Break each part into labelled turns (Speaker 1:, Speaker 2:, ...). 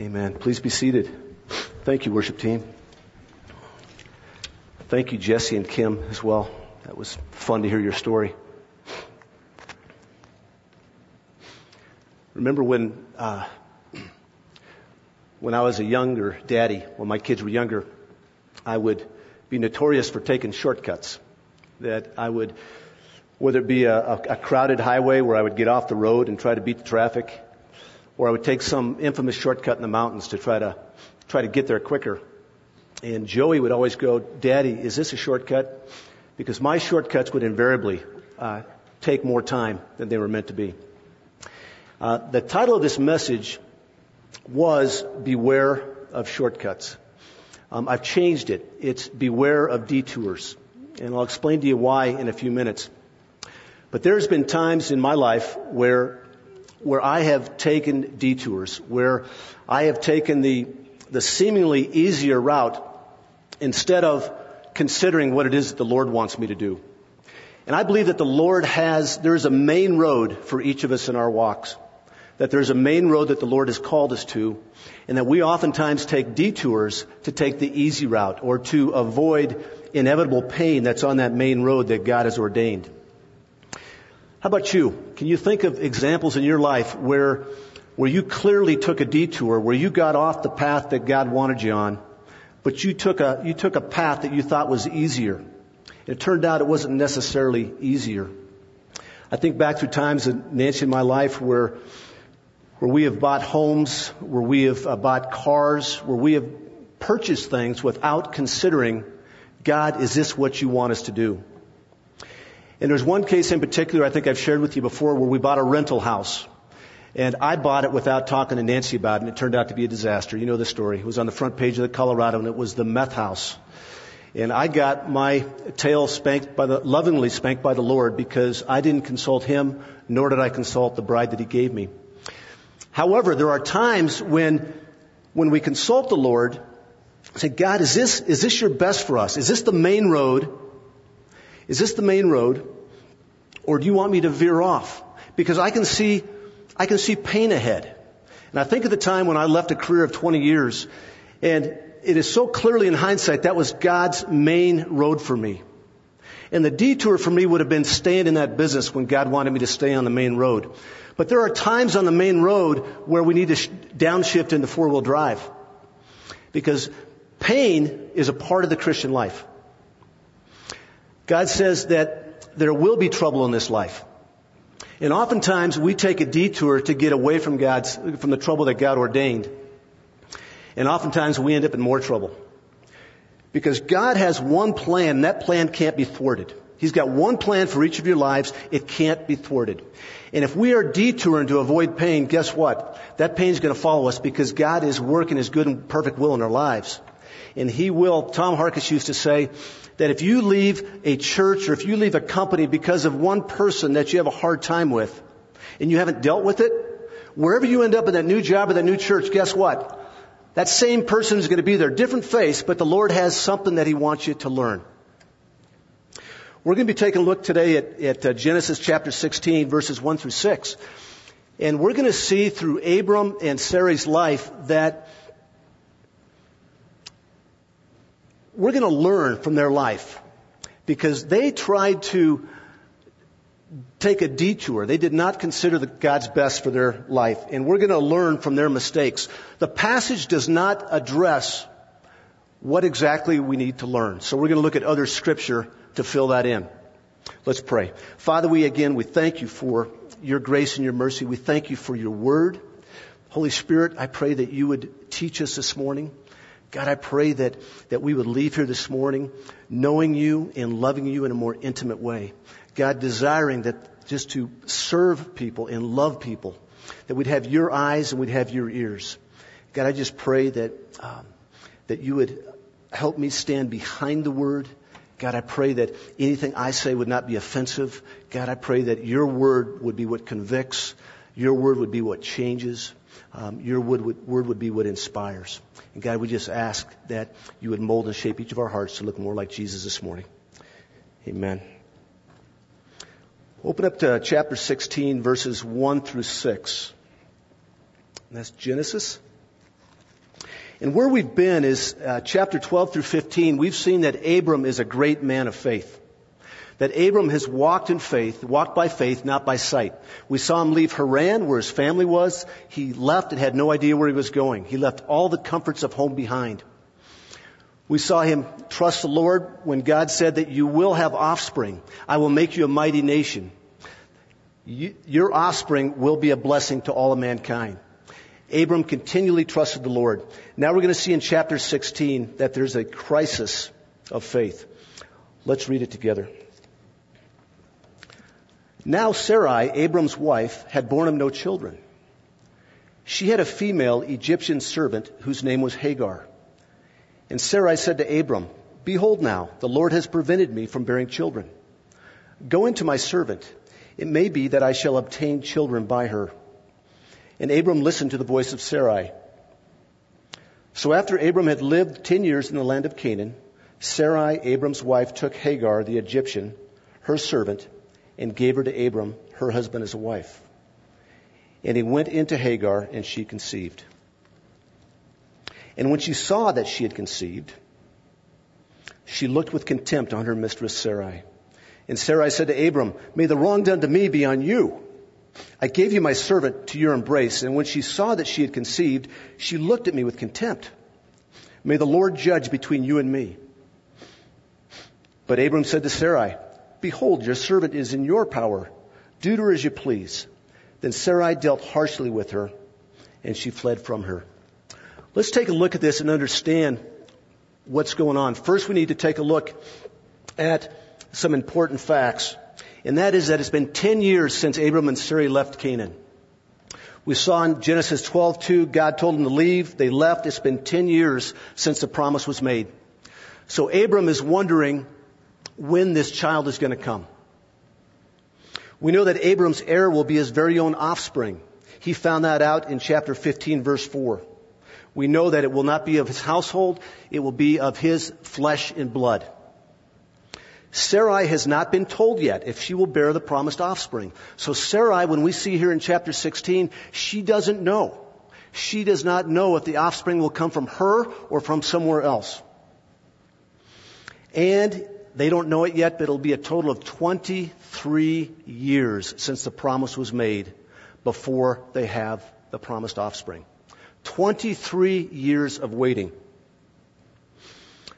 Speaker 1: Amen. Please be seated. Thank you, worship team. Thank you, Jesse and Kim, as well. That was fun to hear your story. Remember when, uh, when I was a younger daddy, when my kids were younger, I would be notorious for taking shortcuts. That I would, whether it be a, a, a crowded highway where I would get off the road and try to beat the traffic, or I would take some infamous shortcut in the mountains to try to try to get there quicker. And Joey would always go, "Daddy, is this a shortcut?" Because my shortcuts would invariably uh, take more time than they were meant to be. Uh, the title of this message was "Beware of Shortcuts." Um, I've changed it. It's "Beware of Detours," and I'll explain to you why in a few minutes. But there's been times in my life where where I have taken detours, where I have taken the, the seemingly easier route instead of considering what it is that the Lord wants me to do. And I believe that the Lord has, there's a main road for each of us in our walks. That there's a main road that the Lord has called us to, and that we oftentimes take detours to take the easy route or to avoid inevitable pain that's on that main road that God has ordained. How about you? Can you think of examples in your life where, where you clearly took a detour, where you got off the path that God wanted you on, but you took a, you took a path that you thought was easier. It turned out it wasn't necessarily easier. I think back through times in Nancy in my life where, where we have bought homes, where we have uh, bought cars, where we have purchased things without considering, God, is this what you want us to do? And there's one case in particular I think I've shared with you before where we bought a rental house. And I bought it without talking to Nancy about it, and it turned out to be a disaster. You know the story. It was on the front page of the Colorado, and it was the meth house. And I got my tail spanked by the, lovingly spanked by the Lord because I didn't consult Him, nor did I consult the bride that He gave me. However, there are times when, when we consult the Lord, say, God, is this, is this your best for us? Is this the main road? Is this the main road? Or do you want me to veer off? Because I can see, I can see pain ahead. And I think of the time when I left a career of 20 years, and it is so clearly in hindsight that was God's main road for me. And the detour for me would have been staying in that business when God wanted me to stay on the main road. But there are times on the main road where we need to downshift into four wheel drive. Because pain is a part of the Christian life. God says that there will be trouble in this life. And oftentimes we take a detour to get away from God's, from the trouble that God ordained. And oftentimes we end up in more trouble. Because God has one plan, and that plan can't be thwarted. He's got one plan for each of your lives. It can't be thwarted. And if we are detouring to avoid pain, guess what? That pain is going to follow us because God is working His good and perfect will in our lives. And He will, Tom Harkis used to say, that if you leave a church or if you leave a company because of one person that you have a hard time with and you haven't dealt with it, wherever you end up in that new job or that new church, guess what? That same person is going to be there, different face, but the Lord has something that He wants you to learn. We're going to be taking a look today at, at uh, Genesis chapter 16 verses 1 through 6. And we're going to see through Abram and Sarah's life that we're going to learn from their life because they tried to take a detour. They did not consider God's best for their life. And we're going to learn from their mistakes. The passage does not address what exactly we need to learn. So we're going to look at other scripture to fill that in. Let's pray. Father, we again, we thank you for your grace and your mercy. We thank you for your word. Holy Spirit, I pray that you would teach us this morning. God, I pray that, that we would leave here this morning knowing you and loving you in a more intimate way. God, desiring that just to serve people and love people, that we'd have your eyes and we'd have your ears. God, I just pray that, um, that you would help me stand behind the word. God, I pray that anything I say would not be offensive. God, I pray that your word would be what convicts. Your word would be what changes. Um, your word would, word would be what inspires. And God, we just ask that you would mold and shape each of our hearts to look more like Jesus this morning. Amen. Open up to chapter 16, verses 1 through 6. And that's Genesis And where we've been is uh, chapter 12 through 15. We've seen that Abram is a great man of faith. That Abram has walked in faith, walked by faith, not by sight. We saw him leave Haran, where his family was. He left and had no idea where he was going. He left all the comforts of home behind. We saw him trust the Lord when God said that you will have offspring. I will make you a mighty nation. You, your offspring will be a blessing to all of mankind. Abram continually trusted the Lord. Now we're going to see in chapter 16 that there's a crisis of faith. Let's read it together. Now Sarai, Abram's wife, had borne him no children. She had a female Egyptian servant whose name was Hagar. And Sarai said to Abram, Behold now, the Lord has prevented me from bearing children. Go into my servant. It may be that I shall obtain children by her. And Abram listened to the voice of Sarai. So after Abram had lived ten years in the land of Canaan, Sarai, Abram's wife, took Hagar, the Egyptian, her servant, and gave her to Abram, her husband, as a wife. And he went into Hagar, and she conceived. And when she saw that she had conceived, she looked with contempt on her mistress Sarai. And Sarai said to Abram, May the wrong done to me be on you. I gave you my servant to your embrace, and when she saw that she had conceived, she looked at me with contempt. May the Lord judge between you and me. But Abram said to Sarai, Behold, your servant is in your power. Do to her as you please. Then Sarai dealt harshly with her, and she fled from her. Let's take a look at this and understand what's going on. First, we need to take a look at some important facts and that is that it's been 10 years since Abram and Sarai left Canaan. We saw in Genesis 12:2, God told them to leave. They left. It's been 10 years since the promise was made. So Abram is wondering when this child is going to come. We know that Abram's heir will be his very own offspring. He found that out in chapter 15 verse 4. We know that it will not be of his household, it will be of his flesh and blood. Sarai has not been told yet if she will bear the promised offspring. So Sarai, when we see here in chapter 16, she doesn't know. She does not know if the offspring will come from her or from somewhere else. And they don't know it yet, but it'll be a total of 23 years since the promise was made before they have the promised offspring. 23 years of waiting.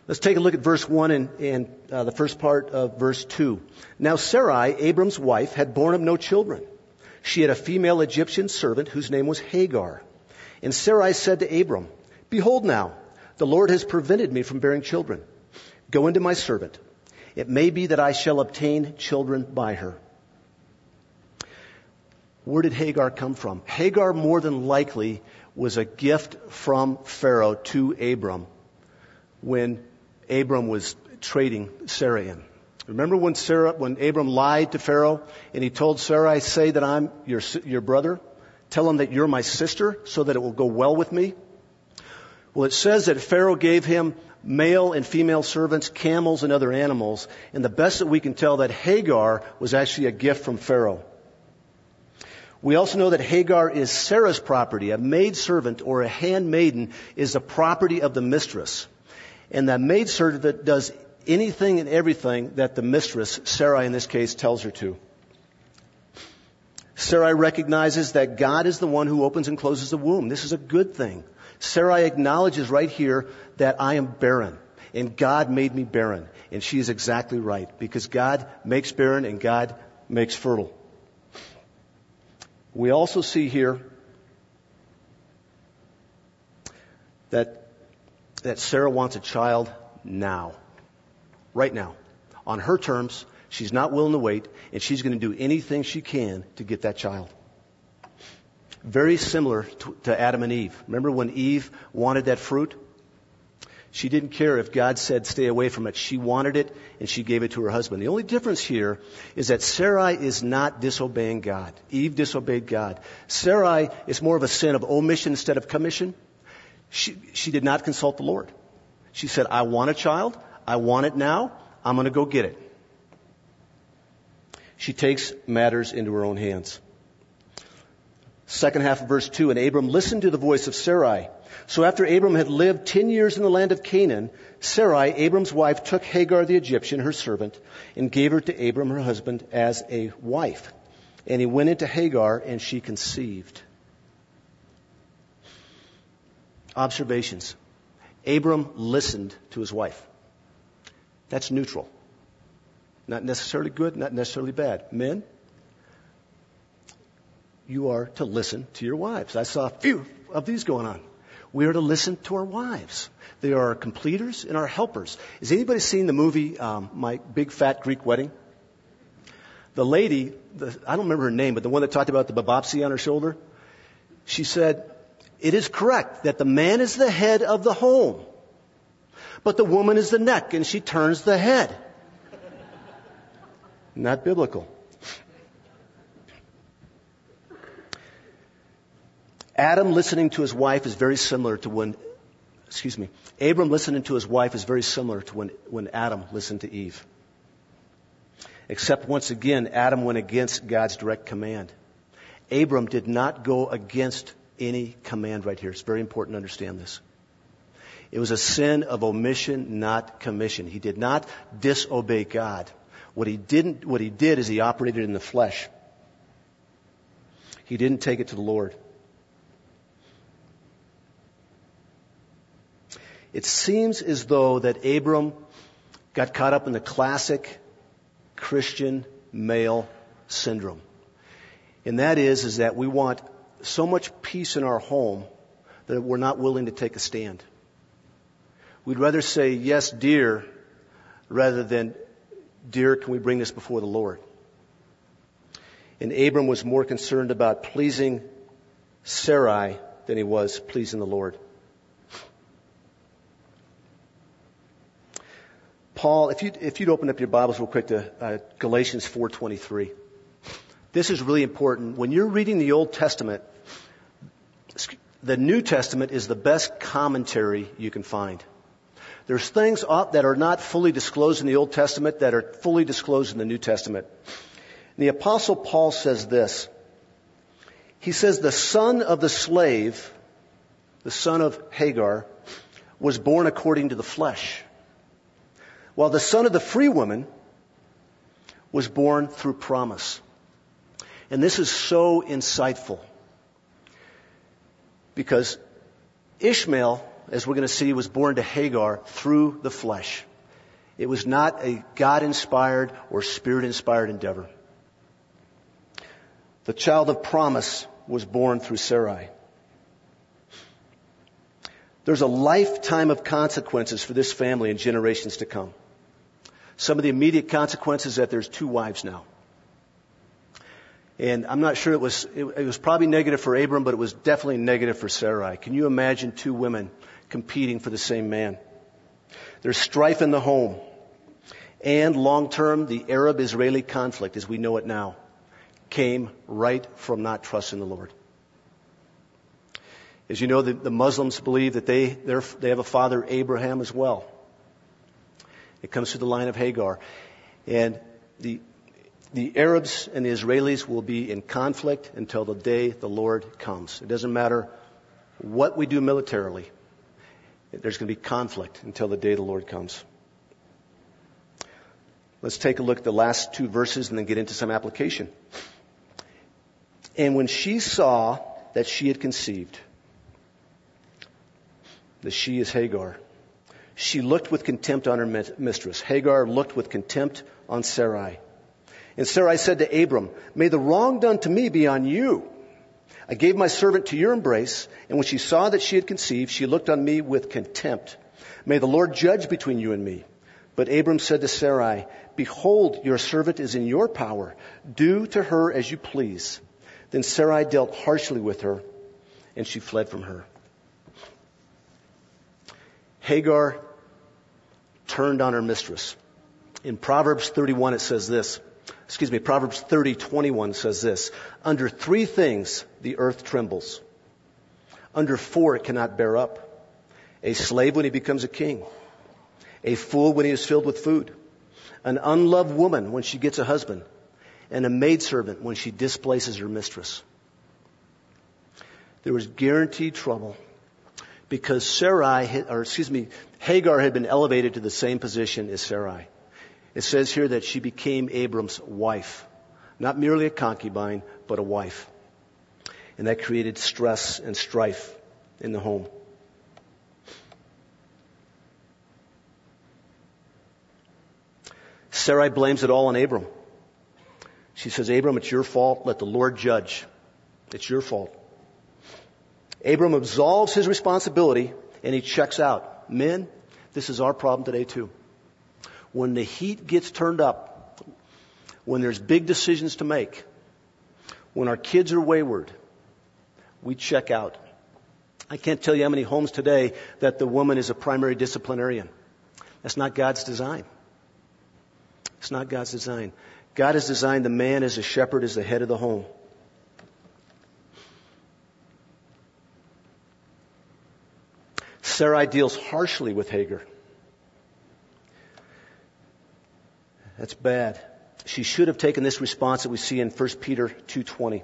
Speaker 1: Let's take a look at verse 1 and, and uh, the first part of verse 2. Now Sarai, Abram's wife, had borne him no children. She had a female Egyptian servant whose name was Hagar. And Sarai said to Abram, Behold now, the Lord has prevented me from bearing children. Go into my servant. It may be that I shall obtain children by her. Where did Hagar come from? Hagar more than likely was a gift from Pharaoh to Abram when Abram was trading Sarah in. Remember when Sarah, when Abram lied to Pharaoh and he told Sarah, I say that I'm your, your brother? Tell him that you're my sister so that it will go well with me? Well, it says that Pharaoh gave him male and female servants, camels and other animals, and the best that we can tell that Hagar was actually a gift from Pharaoh. We also know that Hagar is Sarah's property. A maid servant or a handmaiden is the property of the mistress. And that maidservant does anything and everything that the mistress, Sarai in this case, tells her to. Sarai recognizes that God is the one who opens and closes the womb. This is a good thing. Sarai acknowledges right here that I am barren and God made me barren. And she is exactly right because God makes barren and God makes fertile. We also see here that that Sarah wants a child now. Right now. On her terms, she's not willing to wait, and she's going to do anything she can to get that child. Very similar to, to Adam and Eve. Remember when Eve wanted that fruit? She didn't care if God said stay away from it. She wanted it and she gave it to her husband. The only difference here is that Sarai is not disobeying God. Eve disobeyed God. Sarai is more of a sin of omission instead of commission. She, she did not consult the Lord. She said, I want a child. I want it now. I'm going to go get it. She takes matters into her own hands. Second half of verse 2, and Abram listened to the voice of Sarai. So after Abram had lived ten years in the land of Canaan, Sarai, Abram's wife, took Hagar the Egyptian, her servant, and gave her to Abram, her husband, as a wife. And he went into Hagar, and she conceived. Observations. Abram listened to his wife. That's neutral. Not necessarily good, not necessarily bad. Men, you are to listen to your wives. I saw a few of these going on. We are to listen to our wives. They are our completers and our helpers. Has anybody seen the movie um, My Big Fat Greek Wedding? The lady, the, I don't remember her name, but the one that talked about the babopsi on her shoulder, she said, it is correct that the man is the head of the home, but the woman is the neck and she turns the head. Not biblical. Adam listening to his wife is very similar to when, excuse me, Abram listening to his wife is very similar to when, when Adam listened to Eve. Except once again, Adam went against God's direct command. Abram did not go against any command right here. It's very important to understand this. It was a sin of omission, not commission. He did not disobey God. What he didn't, what he did is he operated in the flesh. He didn't take it to the Lord. It seems as though that Abram got caught up in the classic Christian male syndrome. And that is, is that we want so much peace in our home that we're not willing to take a stand. We'd rather say, yes, dear, rather than, dear, can we bring this before the Lord? And Abram was more concerned about pleasing Sarai than he was pleasing the Lord. Paul, if you'd, if you'd open up your Bibles real quick to uh, Galatians 4.23. This is really important. When you're reading the Old Testament, the New Testament is the best commentary you can find. There's things that are not fully disclosed in the Old Testament that are fully disclosed in the New Testament. And the apostle Paul says this. He says the son of the slave, the son of Hagar, was born according to the flesh while the son of the free woman was born through promise. And this is so insightful because Ishmael, as we're going to see, was born to Hagar through the flesh. It was not a God inspired or spirit inspired endeavor. The child of promise was born through Sarai. There's a lifetime of consequences for this family in generations to come. Some of the immediate consequences that there's two wives now. And I'm not sure it was, it, it, was probably negative for Abram, but it was definitely negative for Sarai. Can you imagine two women competing for the same man? There's strife in the home. And long term, the Arab Israeli conflict, as we know it now, came right from not trusting the Lord. As you know, the, the Muslims believe that they, they have a father, Abraham, as well. It comes through the line of Hagar. And the, the Arabs and the Israelis will be in conflict until the day the Lord comes. It doesn't matter what we do militarily. There's going to be conflict until the day the Lord comes. Let's take a look at the last two verses and then get into some application. And when she saw that she had conceived, the she is Hagar, she looked with contempt on her mistress. Hagar looked with contempt on Sarai. And Sarai said to Abram, May the wrong done to me be on you. I gave my servant to your embrace, and when she saw that she had conceived, she looked on me with contempt. May the Lord judge between you and me. But Abram said to Sarai, Behold, your servant is in your power. Do to her as you please. Then Sarai dealt harshly with her, and she fled from her. Hagar turned on her mistress. In Proverbs 31 it says this, excuse me, Proverbs 30, 21 says this, under three things the earth trembles. Under four it cannot bear up. A slave when he becomes a king. A fool when he is filled with food. An unloved woman when she gets a husband. And a maidservant when she displaces her mistress. there was guaranteed trouble because Sarai, or excuse me, Hagar had been elevated to the same position as Sarai. It says here that she became Abram's wife. Not merely a concubine, but a wife. And that created stress and strife in the home. Sarai blames it all on Abram. She says, Abram, it's your fault. Let the Lord judge. It's your fault. Abram absolves his responsibility and he checks out. Men, this is our problem today too. When the heat gets turned up, when there's big decisions to make, when our kids are wayward, we check out. I can't tell you how many homes today that the woman is a primary disciplinarian. That's not God's design. It's not God's design. God has designed the man as a shepherd, as the head of the home. Sarai deals harshly with Hagar. That's bad. She should have taken this response that we see in 1 Peter 2:20.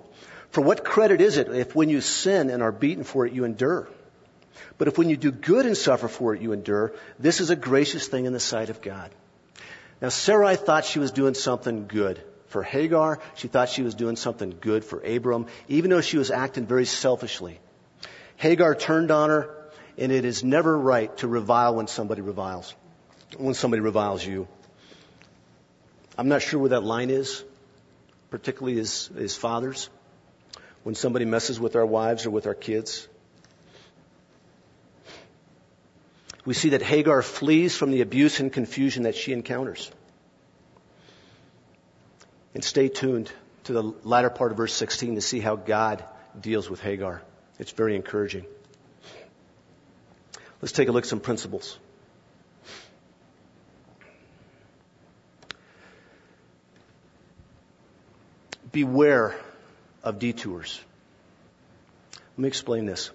Speaker 1: For what credit is it if when you sin and are beaten for it you endure? But if when you do good and suffer for it you endure, this is a gracious thing in the sight of God. Now Sarai thought she was doing something good for Hagar. She thought she was doing something good for Abram, even though she was acting very selfishly. Hagar turned on her, and it is never right to revile when somebody reviles, when somebody reviles you. I'm not sure where that line is, particularly as, as fathers, when somebody messes with our wives or with our kids. We see that Hagar flees from the abuse and confusion that she encounters. And stay tuned to the latter part of verse 16 to see how God deals with Hagar. It's very encouraging. Let's take a look at some principles. Beware of detours. Let me explain this.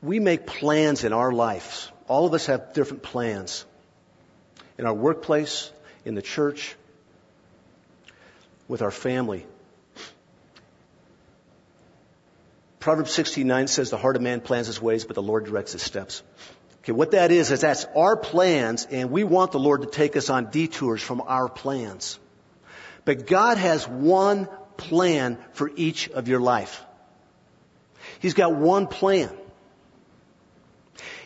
Speaker 1: We make plans in our lives. All of us have different plans. In our workplace, in the church, with our family. Proverbs 16:9 says the heart of man plans his ways, but the Lord directs his steps. Okay, what that is, is that's our plans, and we want the Lord to take us on detours from our plans. But God has one plan for each of your life. He's got one plan.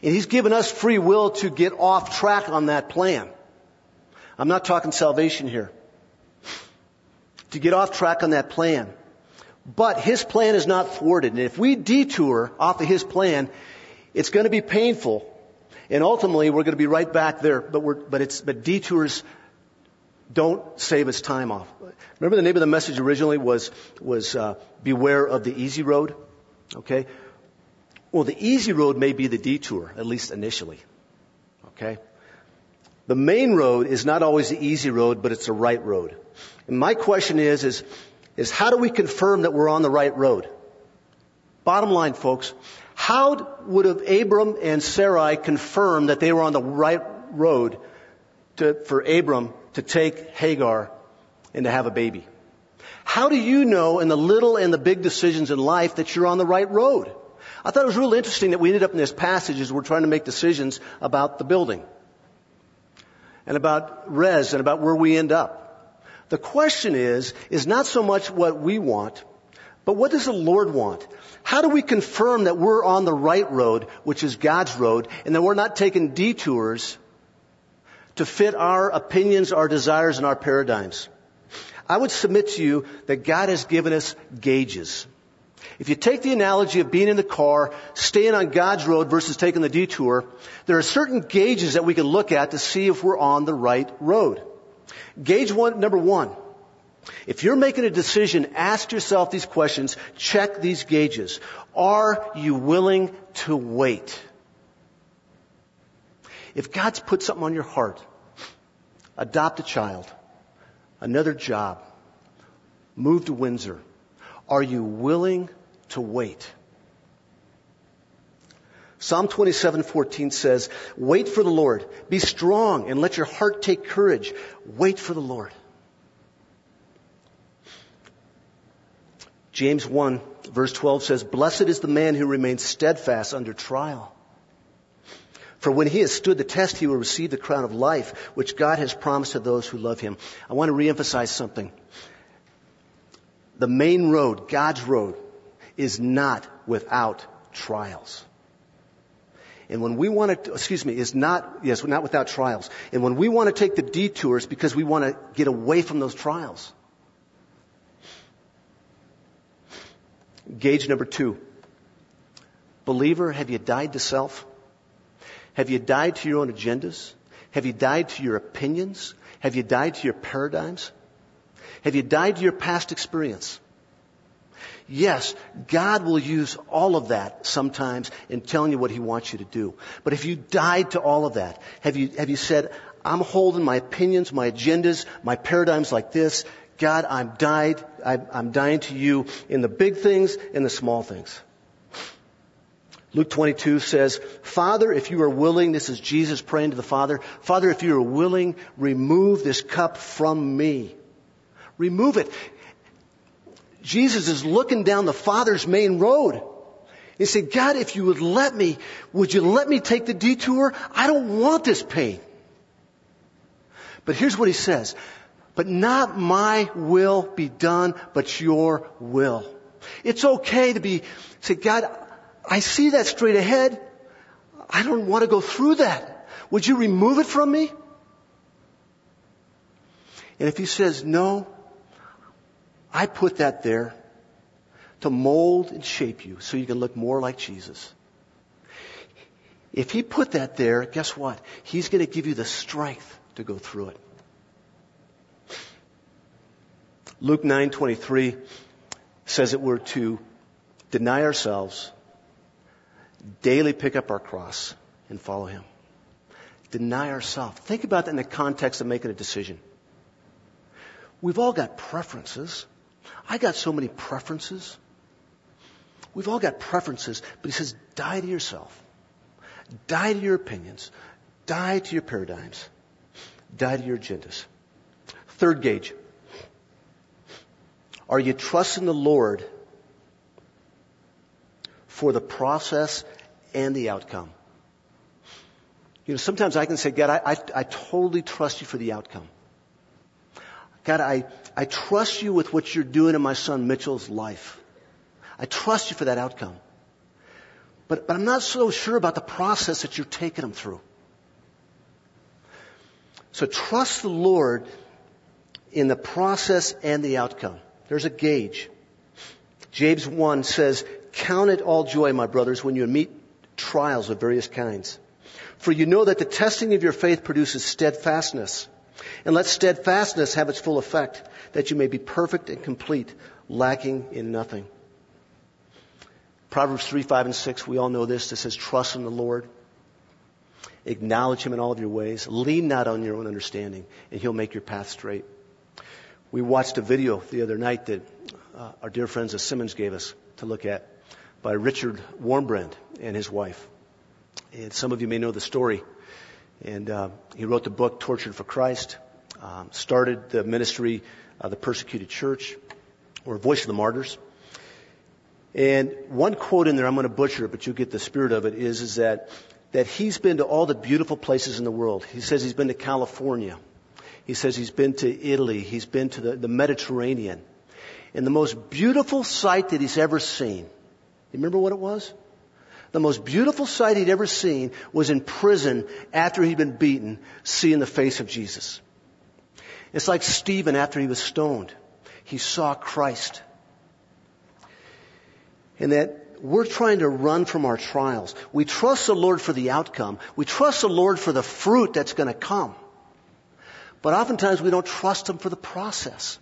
Speaker 1: And He's given us free will to get off track on that plan. I'm not talking salvation here. To get off track on that plan. But His plan is not thwarted. And if we detour off of His plan, it's going to be painful. And ultimately, we're going to be right back there. But we're, but it's, but detours don't save us time off. Remember the name of the message originally was, was, uh, beware of the easy road? Okay? Well, the easy road may be the detour, at least initially. Okay? The main road is not always the easy road, but it's the right road. And my question is, is, is how do we confirm that we're on the right road? Bottom line, folks, how would have Abram and Sarai confirm that they were on the right road to, for Abram to take Hagar and to have a baby? How do you know in the little and the big decisions in life that you're on the right road? I thought it was really interesting that we ended up in this passage as we're trying to make decisions about the building and about res and about where we end up. The question is, is not so much what we want, but what does the Lord want? How do we confirm that we're on the right road, which is God's road, and that we're not taking detours to fit our opinions, our desires, and our paradigms? I would submit to you that God has given us gauges. If you take the analogy of being in the car, staying on God's road versus taking the detour, there are certain gauges that we can look at to see if we're on the right road. Gauge one, number one. If you're making a decision, ask yourself these questions, check these gauges. Are you willing to wait? If God's put something on your heart, adopt a child, another job, move to Windsor, are you willing to wait? Psalm 27:14 says, "Wait for the Lord. Be strong and let your heart take courage. Wait for the Lord." James 1 verse 12 says, Blessed is the man who remains steadfast under trial. For when he has stood the test, he will receive the crown of life, which God has promised to those who love him. I want to reemphasize something. The main road, God's road, is not without trials. And when we want to, excuse me, is not, yes, not without trials. And when we want to take the detours because we want to get away from those trials. Gauge number two. Believer, have you died to self? Have you died to your own agendas? Have you died to your opinions? Have you died to your paradigms? Have you died to your past experience? Yes, God will use all of that sometimes in telling you what He wants you to do. But if you died to all of that, have you, have you said, I'm holding my opinions, my agendas, my paradigms like this. God, I'm died, I'm dying to you in the big things and the small things. Luke 22 says, Father, if you are willing, this is Jesus praying to the Father, Father, if you are willing, remove this cup from me. Remove it. Jesus is looking down the Father's main road. He said, God, if you would let me, would you let me take the detour? I don't want this pain. But here's what he says. But not my will be done, but your will. It's okay to be, say, God, I see that straight ahead. I don't want to go through that. Would you remove it from me? And if he says no, I put that there to mold and shape you so you can look more like Jesus. If he put that there, guess what? He's going to give you the strength to go through it. Luke 9:23 says that we're to deny ourselves, daily pick up our cross and follow him. Deny ourselves. Think about that in the context of making a decision. We've all got preferences. I got so many preferences. We've all got preferences, but he says, die to yourself. Die to your opinions. Die to your paradigms. Die to your agendas. Third gauge. Are you trusting the Lord for the process and the outcome? You know, sometimes I can say, God, I, I, I totally trust you for the outcome. God, I, I trust you with what you're doing in my son Mitchell's life. I trust you for that outcome. But, but I'm not so sure about the process that you're taking him through. So trust the Lord in the process and the outcome. There's a gauge. James 1 says, Count it all joy, my brothers, when you meet trials of various kinds. For you know that the testing of your faith produces steadfastness. And let steadfastness have its full effect, that you may be perfect and complete, lacking in nothing. Proverbs 3, 5, and 6, we all know this. This says, Trust in the Lord. Acknowledge Him in all of your ways. Lean not on your own understanding, and He'll make your path straight. We watched a video the other night that uh, our dear friends at Simmons gave us to look at by Richard Wurmbrand and his wife. And some of you may know the story. And uh, he wrote the book Tortured for Christ, um, started the ministry, uh, the persecuted church, or Voice of the Martyrs. And one quote in there, I'm going to butcher it, but you'll get the spirit of it, is, is that, that he's been to all the beautiful places in the world. He says he's been to California. He says he's been to Italy. He's been to the, the Mediterranean. And the most beautiful sight that he's ever seen, you remember what it was? The most beautiful sight he'd ever seen was in prison after he'd been beaten, seeing the face of Jesus. It's like Stephen after he was stoned. He saw Christ. And that we're trying to run from our trials. We trust the Lord for the outcome. We trust the Lord for the fruit that's going to come. But oftentimes we don't trust Him for the process.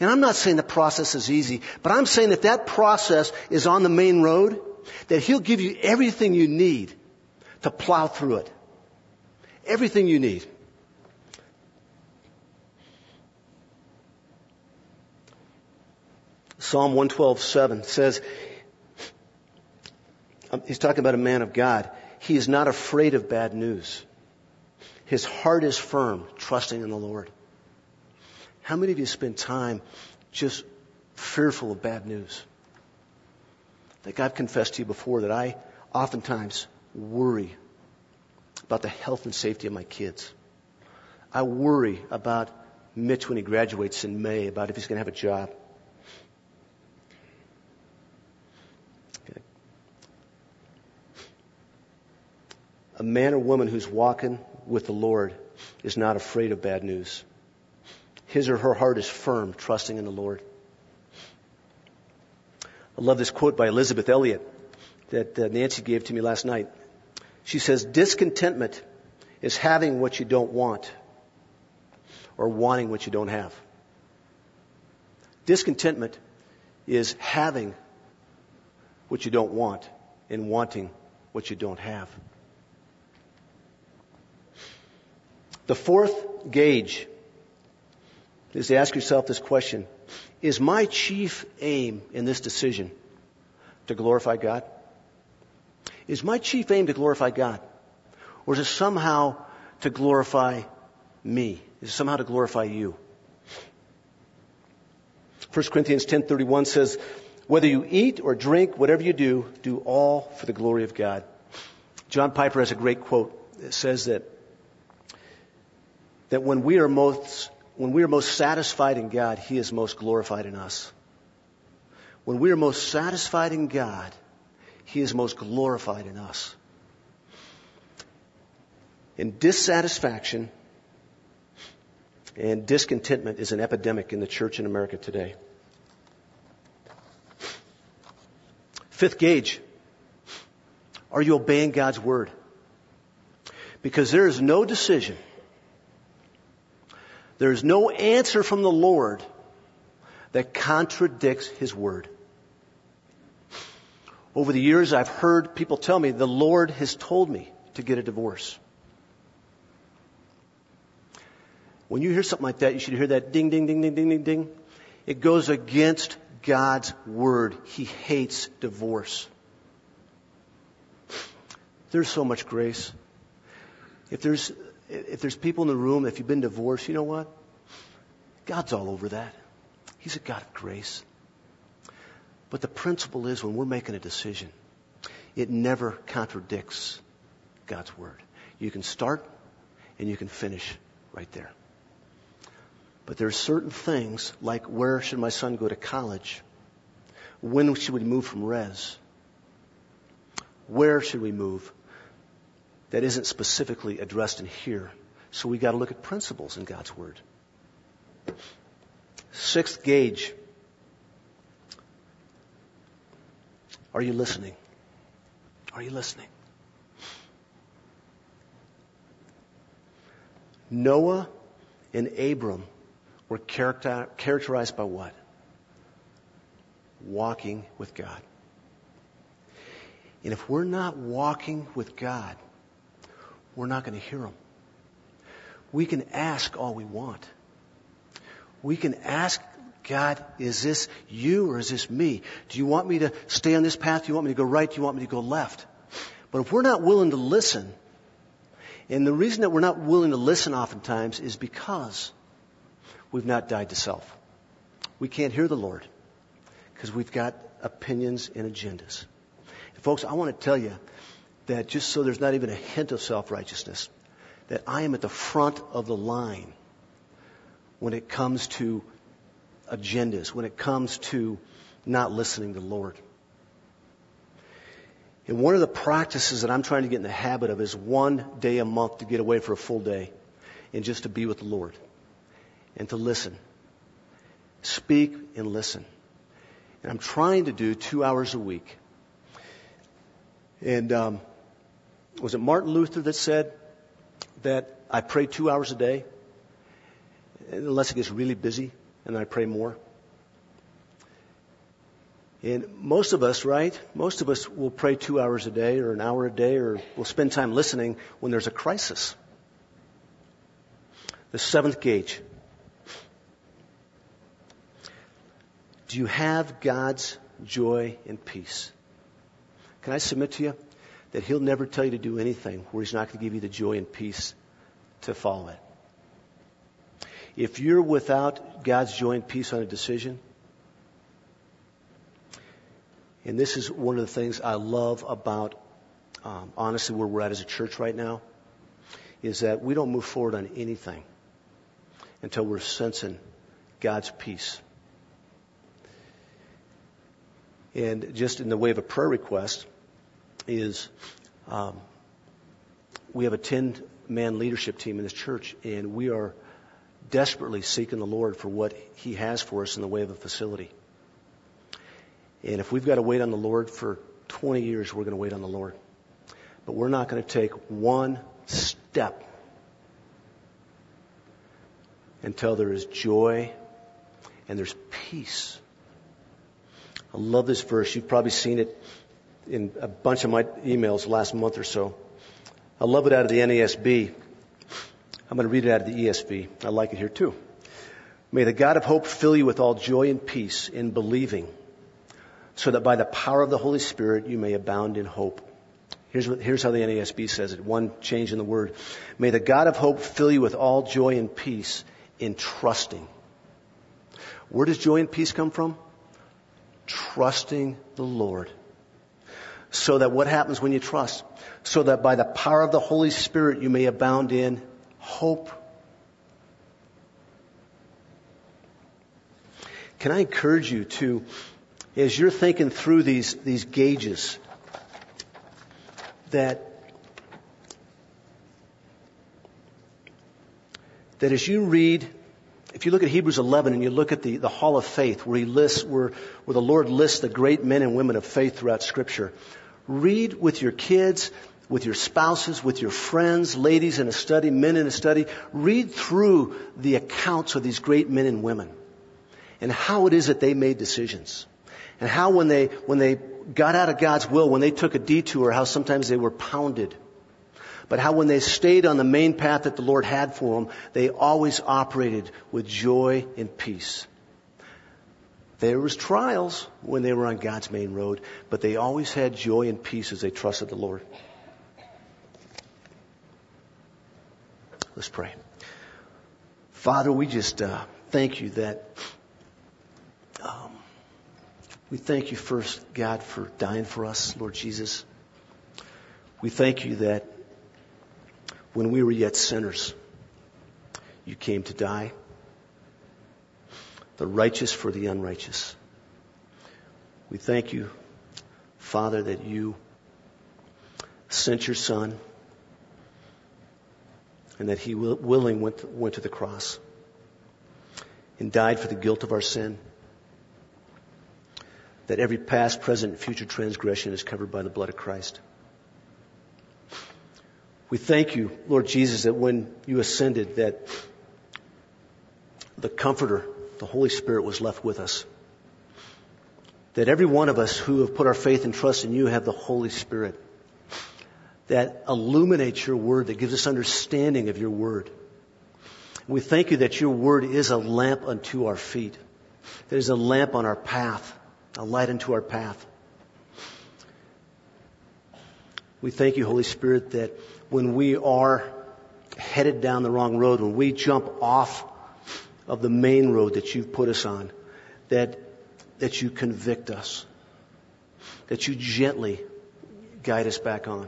Speaker 1: And I'm not saying the process is easy, but I'm saying that that process is on the main road, that He'll give you everything you need to plow through it. Everything you need. Psalm 112:7 says, um, he's talking about a man of God. He is not afraid of bad news. His heart is firm, trusting in the Lord. How many of you spend time just fearful of bad news. Think I've confessed to you before that I oftentimes worry about the health and safety of my kids. I worry about Mitch when he graduates in May, about if he's going to have a job. A man or woman who's walking with the Lord is not afraid of bad news. His or her heart is firm, trusting in the Lord. I love this quote by Elisabeth Elliot that uh, Nancy gave to me last night. She says, discontentment is having what you don't want or wanting what you don't have. Discontentment is having what you don't want and wanting what you don't have. The fourth gauge is to ask yourself this question. Is my chief aim in this decision to glorify God? Is my chief aim to glorify God? Or is it somehow to glorify me? Is it somehow to glorify you? 1 Corinthians 10:31 says, "Whether you eat or drink, whatever you do, do all for the glory of God." John Piper has a great quote. It says that that when we are most, when we are most satisfied in God, He is most glorified in us. When we are most satisfied in God, He is most glorified in us. And dissatisfaction and discontentment is an epidemic in the church in America today. Fifth gauge. Are you obeying God's word? Because there is no decision there's no answer from the Lord that contradicts His Word. Over the years, I've heard people tell me, the Lord has told me to get a divorce. When you hear something like that, you should hear that ding, ding, ding, ding, ding, ding, ding. It goes against God's Word. He hates divorce. There's so much grace. If there's if there's people in the room, if you've been divorced, you know what? God's all over that. He's a God of grace. But the principle is when we're making a decision, it never contradicts God's word. You can start and you can finish right there. But there are certain things like where should my son go to college? When should we move from res? Where should we move? That isn't specifically addressed in here. So we got to look at principles in God's Word. Sixth gauge. Are you listening? Are you listening? Noah and Abram were character, characterized by what? Walking with God. And if we're not walking with God, we're not going to hear them. We can ask all we want. We can ask God, is this you or is this me? Do you want me to stay on this path? Do you want me to go right? Do you want me to go left? But if we're not willing to listen, and the reason that we're not willing to listen oftentimes is because we've not died to self. We can't hear the Lord because we've got opinions and agendas. And folks, I want to tell you, that just so there's not even a hint of self-righteousness, that I am at the front of the line when it comes to agendas, when it comes to not listening to the Lord. And one of the practices that I'm trying to get in the habit of is one day a month to get away for a full day and just to be with the Lord and to listen. Speak and listen. And I'm trying to do two hours a week. And um, was it Martin Luther that said that I pray two hours a day, unless it gets really busy, and I pray more? And most of us, right? Most of us will pray two hours a day or an hour a day or we'll spend time listening when there's a crisis. The seventh gauge. Do you have God's joy and peace? Can I submit to you? That He'll never tell you to do anything where He's not going to give you the joy and peace to follow it. If you're without God's joy and peace on a decision, And this is one of the things I love about, um, honestly, where we're at as a church right now, is that we don't move forward on anything until we're sensing God's peace. And just in the way of a prayer request is um, we have a 10 man leadership team in this church, and we are desperately seeking the Lord for what He has for us in the way of a facility. And if we've got to wait on the Lord for 20 years, we're going to wait on the Lord. But we're not going to take one step until there is joy and there's peace. I love this verse. You've probably seen it in a bunch of my emails last month or so. I love it out of the NASB. I'm going to read it out of the ESV. I like it here too. May the God of hope fill you with all joy and peace in believing, so that by the power of the Holy Spirit you may abound in hope. Here's, what, here's how the NASB says it. One change in the word. May the God of hope fill you with all joy and peace in trusting. Where does joy and peace come from? Trusting the Lord. So that what happens when you trust? So that by the power of the Holy Spirit you may abound in hope. Can I encourage you to, as you're thinking through these, these gauges, that that as you read, if you look at Hebrews 11 and you look at the, the Hall of Faith, where he lists, where, where the Lord lists the great men and women of faith throughout Scripture, read with your kids, with your spouses, with your friends, ladies in a study, men in a study. Read through the accounts of these great men and women and how it is that they made decisions. And how when they, when they got out of God's will, when they took a detour, how sometimes they were pounded but how when they stayed on the main path that the Lord had for them, they always operated with joy and peace. There was trials when they were on God's main road, but they always had joy and peace as they trusted the Lord. Let's pray. Father, we just uh, thank you that um, we thank you first, God, for dying for us, Lord Jesus. We thank you that when we were yet sinners, you came to die. The righteous for the unrighteous. We thank you, Father, that you sent your Son and that he willing went, went to the cross and died for the guilt of our sin. That every past, present, and future transgression is covered by the blood of Christ. We thank you, Lord Jesus, that when you ascended, that the Comforter, the Holy Spirit, was left with us. That every one of us who have put our faith and trust in you have the Holy Spirit that illuminates your word, that gives us understanding of your word. We thank you that your word is a lamp unto our feet. That is a lamp on our path, a light unto our path. We thank you, Holy Spirit, that when we are headed down the wrong road, when we jump off of the main road that you've put us on, that, that you convict us, that you gently guide us back on.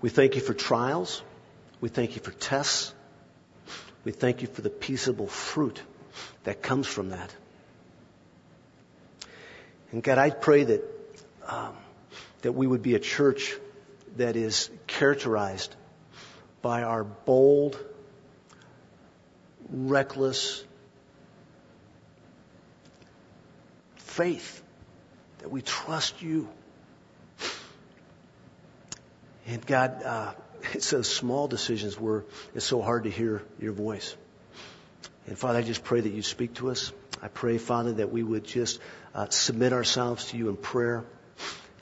Speaker 1: We thank you for trials. We thank you for tests. We thank you for the peaceable fruit that comes from that. And God, I pray that um, that we would be a church that is characterized by our bold, reckless faith that we trust you. And God, uh, it's those small decisions where it's so hard to hear your voice. And Father, I just pray that you speak to us. I pray, Father, that we would just uh, submit ourselves to you in prayer.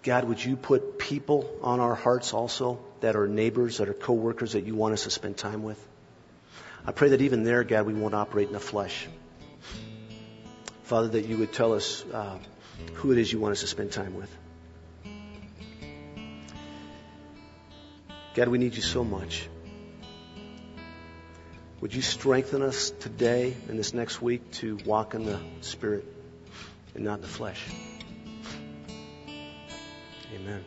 Speaker 1: God, would you put people on our hearts also that are neighbors, that are coworkers that you want us to spend time with? I pray that even there, God, we won't operate in the flesh. Father, that you would tell us uh, who it is you want us to spend time with. God, we need you so much. Would you strengthen us today and this next week to walk in the Spirit and not in the flesh? Amen.